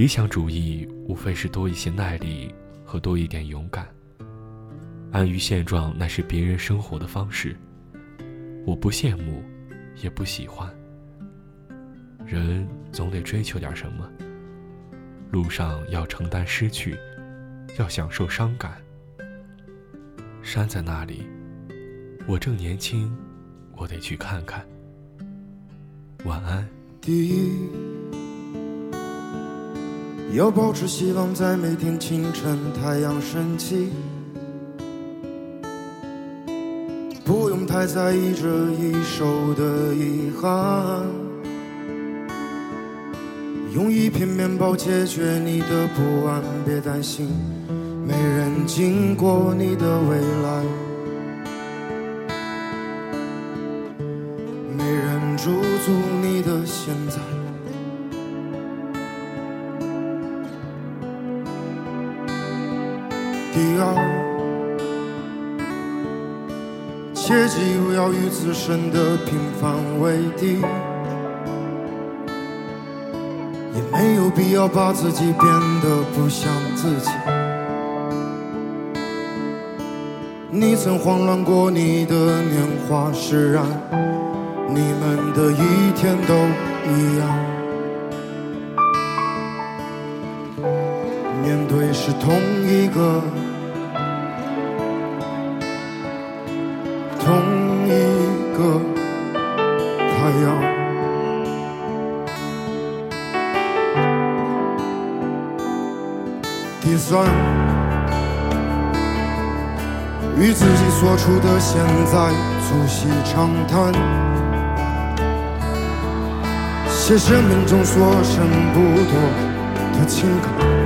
理想主义无非是多一些耐力和多一点勇敢。安于现状，那是别人生活的方式。我不羡慕，也不喜欢。人总得追求点什么。路上要承担失去，要享受伤感。山在那里，我正年轻，我得去看看。晚安。要保持希望，在每天清晨太阳升起。不用太在意这一手的遗憾，用一片面包解决你的不安，别担心，没人经过你的未来，没人驻足你的现在。第二。切记不要与自身的平凡为敌，也没有必要把自己变得不像自己。你曾慌乱过你的年华，释然，你们的一天都一样。面对是同一个。同一个太阳。第三，与自己所处的现在促膝长谈，写生命中所剩不多的情感。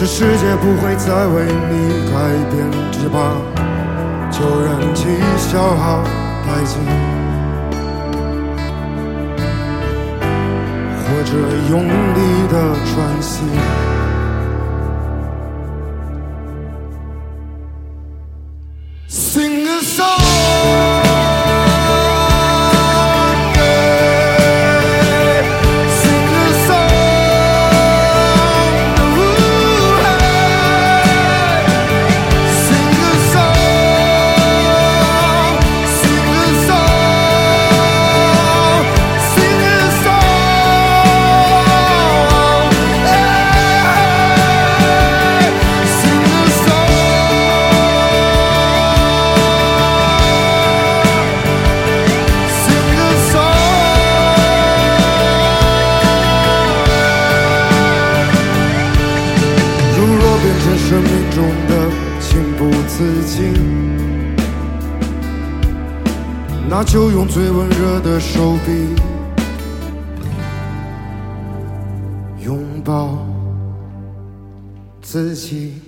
这世界不会再为你改变，只把旧人气消耗殆尽，或者用力的喘息。Sing a song. 生命中的情不自禁那就用最温热的手臂拥抱自己。